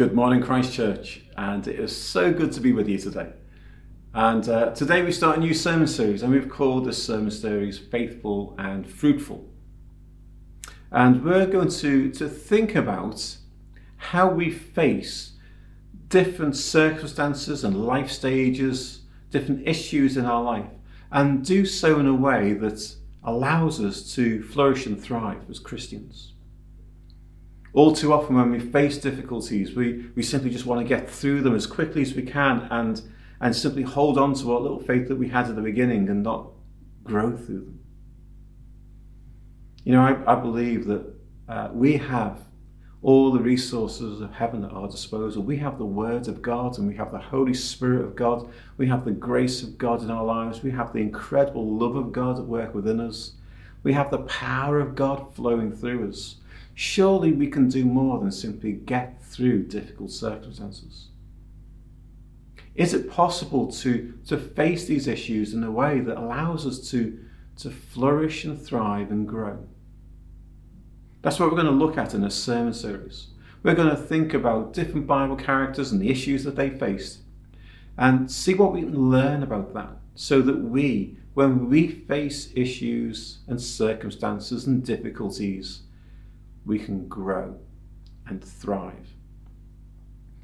Good morning, Christchurch, and it is so good to be with you today. And uh, today we start a new sermon series, and we've called this sermon series Faithful and Fruitful. And we're going to, to think about how we face different circumstances and life stages, different issues in our life, and do so in a way that allows us to flourish and thrive as Christians. All too often, when we face difficulties, we, we simply just want to get through them as quickly as we can and, and simply hold on to what little faith that we had at the beginning and not grow through them. You know, I, I believe that uh, we have all the resources of heaven at our disposal. We have the Word of God and we have the Holy Spirit of God. We have the grace of God in our lives. We have the incredible love of God at work within us. We have the power of God flowing through us surely we can do more than simply get through difficult circumstances. Is it possible to, to face these issues in a way that allows us to, to flourish and thrive and grow? That's what we're going to look at in this sermon series. We're going to think about different Bible characters and the issues that they faced and see what we can learn about that so that we, when we face issues and circumstances and difficulties, we can grow and thrive.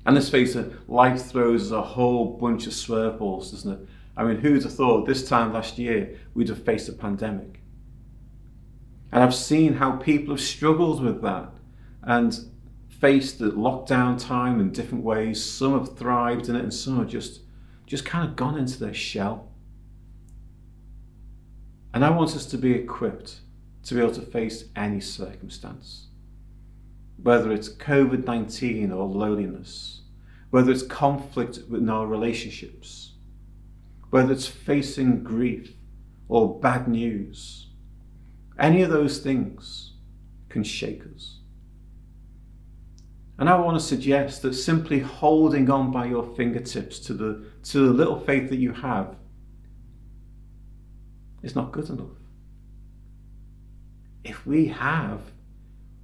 And let's face it, life throws us a whole bunch of swerveballs, doesn't it? I mean, who'd have thought this time last year we'd have faced a pandemic? And I've seen how people have struggled with that and faced the lockdown time in different ways. Some have thrived in it and some have just, just kind of gone into their shell. And I want us to be equipped to be able to face any circumstance. Whether it's COVID 19 or loneliness, whether it's conflict in our relationships, whether it's facing grief or bad news, any of those things can shake us. And I want to suggest that simply holding on by your fingertips to the, to the little faith that you have is not good enough if we have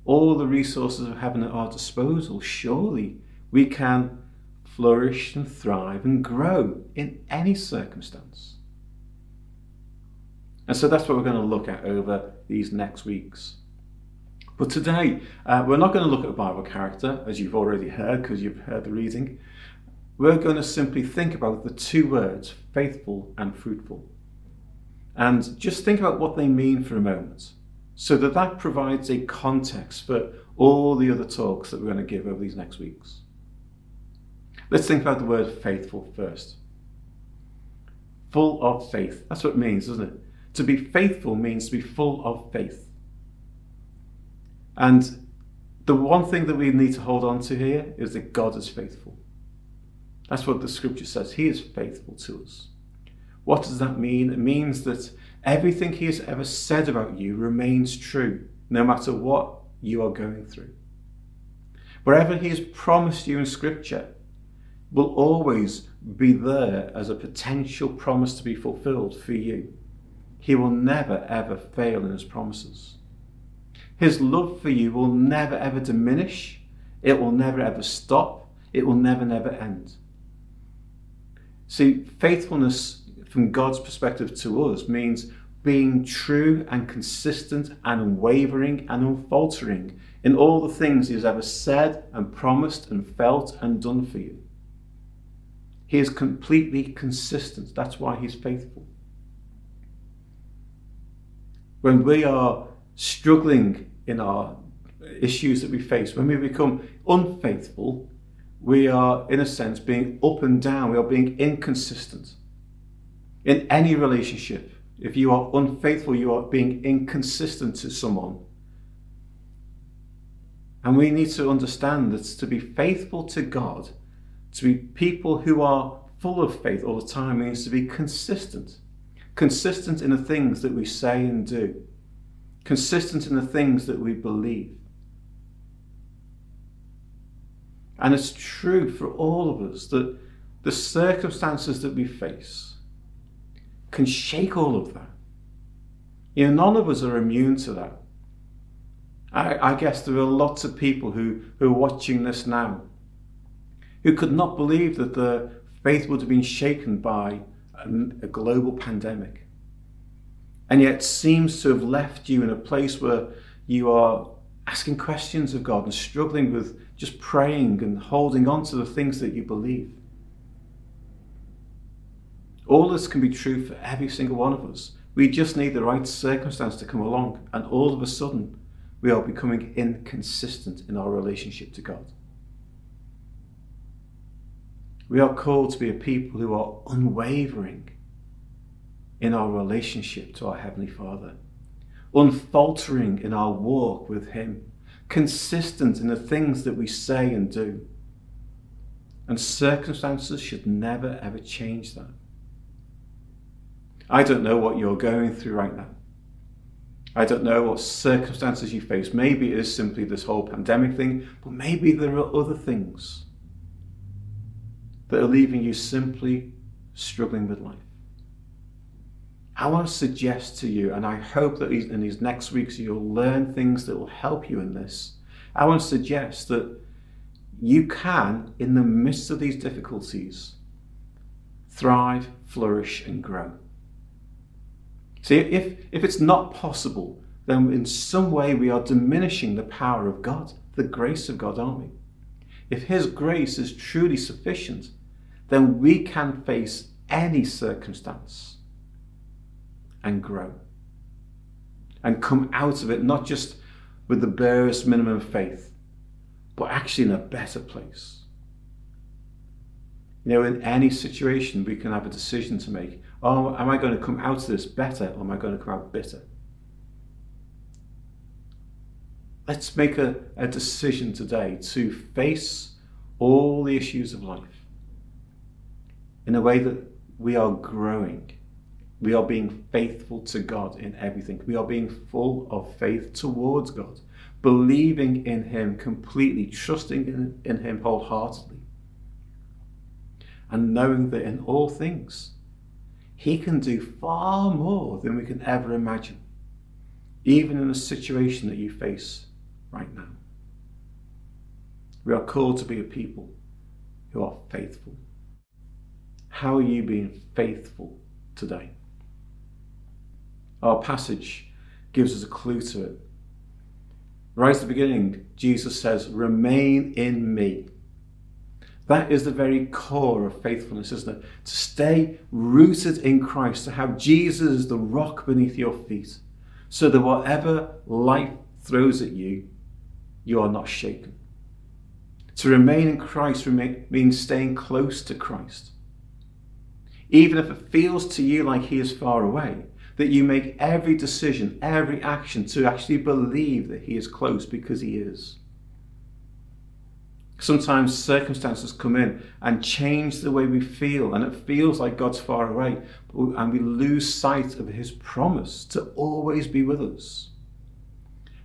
all the resources of heaven at our disposal, surely we can flourish and thrive and grow in any circumstance. And so that's what we're going to look at over these next weeks. But today, uh, we're not going to look at a Bible character, as you've already heard, because you've heard the reading. We're going to simply think about the two words, faithful and fruitful. And just think about what they mean for a moment so that that provides a context for all the other talks that we're going to give over these next weeks. Let's think about the word faithful first. Full of faith. That's what it means, doesn't it? To be faithful means to be full of faith. And the one thing that we need to hold on to here is that God is faithful. That's what the scripture says. He is faithful to us. What does that mean? It means that Everything he has ever said about you remains true, no matter what you are going through. Wherever he has promised you in Scripture will always be there as a potential promise to be fulfilled for you. He will never ever fail in his promises. His love for you will never ever diminish. It will never ever stop. It will never never end. See, faithfulness from God's perspective to us means being true and consistent and unwavering and unfaltering in all the things He has ever said and promised and felt and done for you. He is completely consistent. That's why He's faithful. When we are struggling in our issues that we face, when we become unfaithful, we are, in a sense, being up and down. We are being inconsistent in any relationship, if you are unfaithful, you are being inconsistent to someone. And we need to understand that to be faithful to God, to be people who are full of faith all the time, means to be consistent. Consistent in the things that we say and do, consistent in the things that we believe. And it's true for all of us that the circumstances that we face, can shake all of that. You know, none of us are immune to that. I, I guess there are lots of people who, who are watching this now who could not believe that the faith would have been shaken by a, a global pandemic. And yet seems to have left you in a place where you are asking questions of God and struggling with just praying and holding on to the things that you believe. All this can be true for every single one of us. We just need the right circumstance to come along, and all of a sudden, we are becoming inconsistent in our relationship to God. We are called to be a people who are unwavering in our relationship to our Heavenly Father, unfaltering in our walk with Him, consistent in the things that we say and do. And circumstances should never ever change that. I don't know what you're going through right now. I don't know what circumstances you face. Maybe it is simply this whole pandemic thing, but maybe there are other things that are leaving you simply struggling with life. I want to suggest to you, and I hope that in these next weeks you'll learn things that will help you in this. I want to suggest that you can, in the midst of these difficulties, thrive, flourish, and grow. See, if, if it's not possible, then in some way we are diminishing the power of God, the grace of God, aren't we? If His grace is truly sufficient, then we can face any circumstance and grow and come out of it not just with the barest minimum of faith, but actually in a better place. You know, in any situation, we can have a decision to make. Oh, am I going to come out of this better or am I going to come out bitter? Let's make a, a decision today to face all the issues of life in a way that we are growing. We are being faithful to God in everything. We are being full of faith towards God, believing in Him completely, trusting in, in Him wholeheartedly, and knowing that in all things, he can do far more than we can ever imagine, even in the situation that you face right now. We are called to be a people who are faithful. How are you being faithful today? Our passage gives us a clue to it. Right at the beginning, Jesus says, Remain in me, that is the very core of faithfulness, isn't it? To stay rooted in Christ, to have Jesus as the rock beneath your feet, so that whatever life throws at you, you are not shaken. To remain in Christ means staying close to Christ. Even if it feels to you like He is far away, that you make every decision, every action to actually believe that He is close because He is. Sometimes circumstances come in and change the way we feel, and it feels like God's far away, and we lose sight of His promise to always be with us.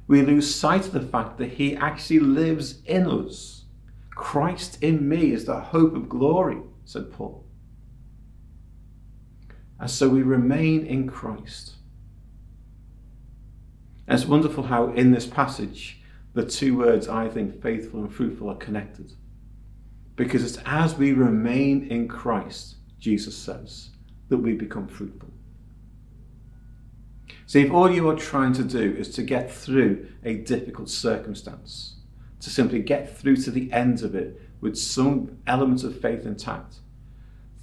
We lose sight of the fact that He actually lives in us. Christ in me is the hope of glory, said Paul. And so we remain in Christ. And it's wonderful how in this passage, the two words, I think, faithful and fruitful, are connected. Because it's as we remain in Christ, Jesus says, that we become fruitful. See, if all you are trying to do is to get through a difficult circumstance, to simply get through to the end of it with some element of faith intact,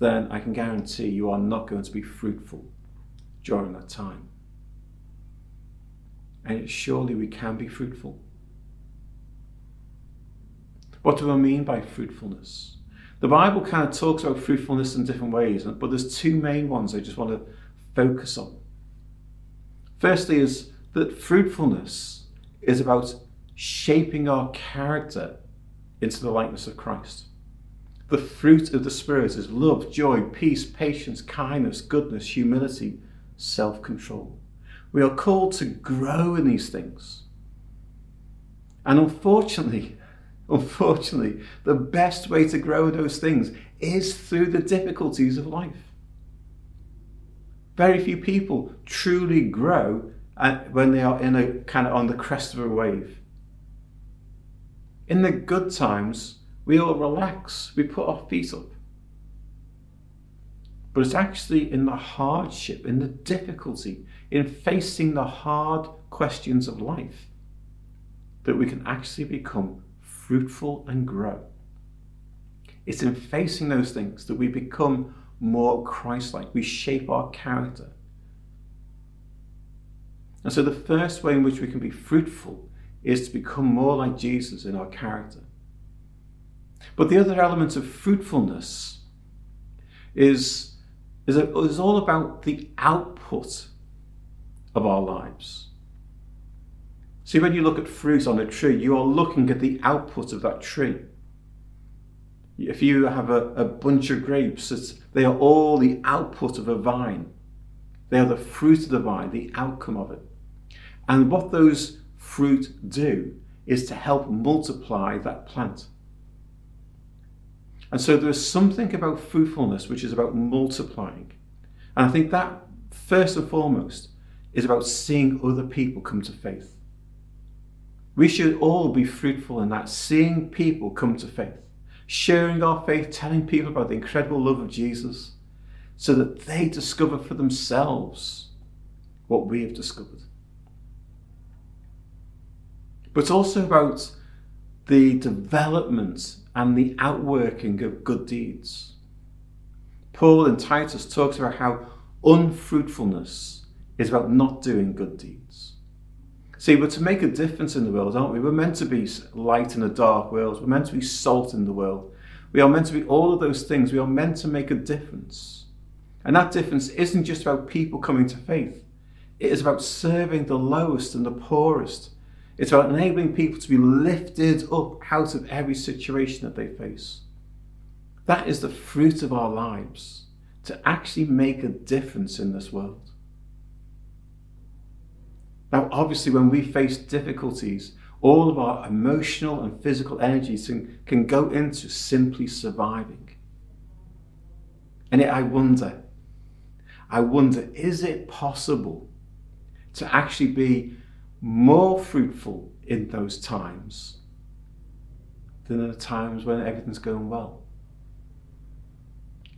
then I can guarantee you are not going to be fruitful during that time. And surely we can be fruitful. What do I mean by fruitfulness? The Bible kind of talks about fruitfulness in different ways, but there's two main ones I just want to focus on. Firstly, is that fruitfulness is about shaping our character into the likeness of Christ. The fruit of the Spirit is love, joy, peace, patience, kindness, goodness, humility, self control. We are called to grow in these things. And unfortunately, Unfortunately, the best way to grow those things is through the difficulties of life. Very few people truly grow uh, when they are in a kind of on the crest of a wave. In the good times, we all relax, we put our feet up. But it's actually in the hardship, in the difficulty, in facing the hard questions of life that we can actually become fruitful and grow. It's in facing those things that we become more Christ like, we shape our character. And so, the first way in which we can be fruitful is to become more like Jesus in our character. But the other element of fruitfulness is, is, is all about the output of our lives. See, when you look at fruit on a tree, you are looking at the output of that tree. If you have a, a bunch of grapes, they are all the output of a vine. They are the fruit of the vine, the outcome of it. And what those fruit do is to help multiply that plant. And so there is something about fruitfulness which is about multiplying. And I think that, first and foremost, is about seeing other people come to faith. We should all be fruitful in that, seeing people come to faith, sharing our faith, telling people about the incredible love of Jesus, so that they discover for themselves what we have discovered. But also about the development and the outworking of good deeds. Paul in Titus talks about how unfruitfulness is about not doing good deeds. See, we're to make a difference in the world, aren't we? We're meant to be light in a dark world. We're meant to be salt in the world. We are meant to be all of those things. We are meant to make a difference. And that difference isn't just about people coming to faith. It is about serving the lowest and the poorest. It's about enabling people to be lifted up out of every situation that they face. That is the fruit of our lives, to actually make a difference in this world. Now, obviously, when we face difficulties, all of our emotional and physical energies can, can go into simply surviving. And yet, I wonder, I wonder, is it possible to actually be more fruitful in those times than in the times when everything's going well?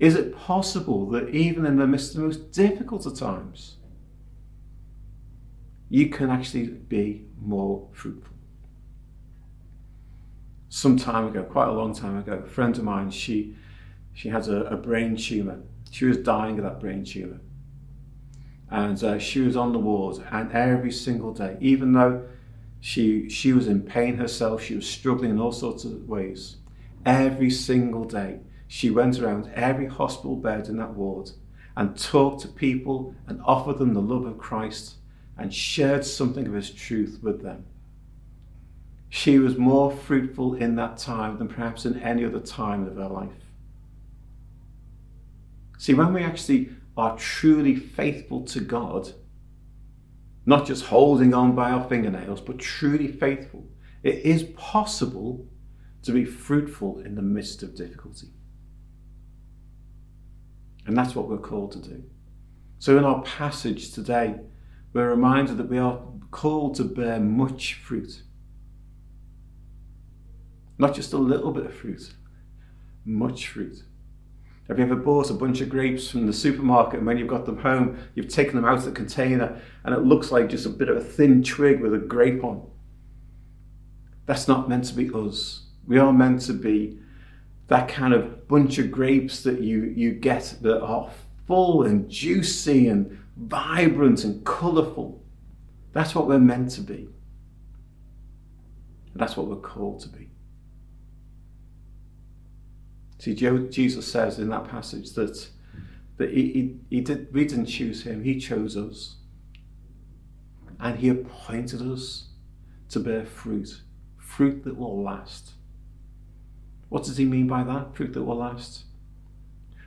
Is it possible that even in the midst of the most difficult of times, you can actually be more fruitful. Some time ago, quite a long time ago, a friend of mine, she, she has a, a brain tumour. She was dying of that brain tumour. And uh, she was on the ward, and every single day, even though she, she was in pain herself, she was struggling in all sorts of ways, every single day, she went around every hospital bed in that ward and talked to people and offered them the love of Christ and shared something of his truth with them. She was more fruitful in that time than perhaps in any other time of her life. See, when we actually are truly faithful to God, not just holding on by our fingernails, but truly faithful, it is possible to be fruitful in the midst of difficulty. And that's what we're called to do. So, in our passage today, we're reminded that we are called to bear much fruit. Not just a little bit of fruit, much fruit. Have you ever bought a bunch of grapes from the supermarket and when you've got them home, you've taken them out of the container and it looks like just a bit of a thin twig with a grape on? That's not meant to be us. We are meant to be that kind of bunch of grapes that you, you get that are full and juicy and vibrant and colourful. That's what we're meant to be. That's what we're called to be. See, Jesus says in that passage that, that he, he, he did, we didn't choose him, he chose us. And he appointed us to bear fruit, fruit that will last. What does he mean by that? Fruit that will last?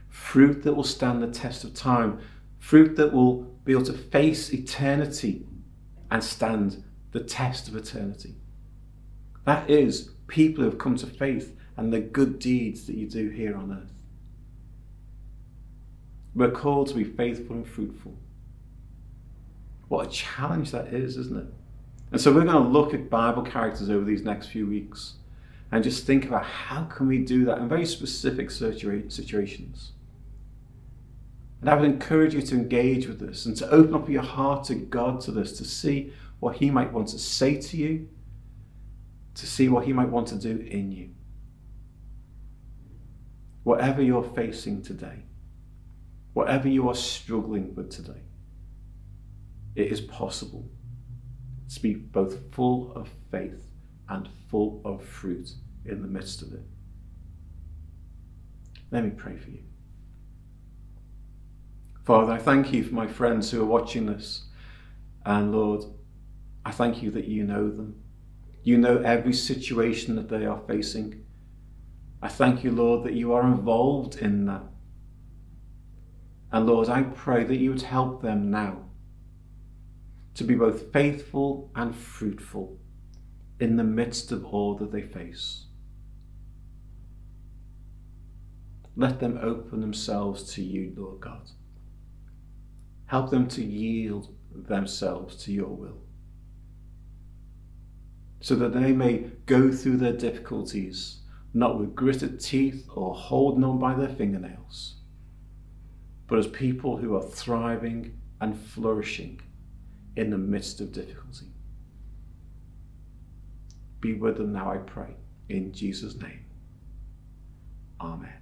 Fruit that will stand the test of time fruit that will be able to face eternity and stand the test of eternity. That is people who have come to faith and the good deeds that you do here on earth. We're called to be faithful and fruitful. What a challenge that is, isn't it? And so we're going to look at Bible characters over these next few weeks and just think about how can we do that in very specific situations. And I would encourage you to engage with this and to open up your heart to God to this, to see what He might want to say to you, to see what He might want to do in you. Whatever you're facing today, whatever you are struggling with today, it is possible to be both full of faith and full of fruit in the midst of it. Let me pray for you. Father, I thank you for my friends who are watching this. And Lord, I thank you that you know them. You know every situation that they are facing. I thank you, Lord, that you are involved in that. And Lord, I pray that you would help them now to be both faithful and fruitful in the midst of all that they face. Let them open themselves to you, Lord God. Help them to yield themselves to your will. So that they may go through their difficulties not with gritted teeth or holding on by their fingernails, but as people who are thriving and flourishing in the midst of difficulty. Be with them now, I pray, in Jesus' name. Amen.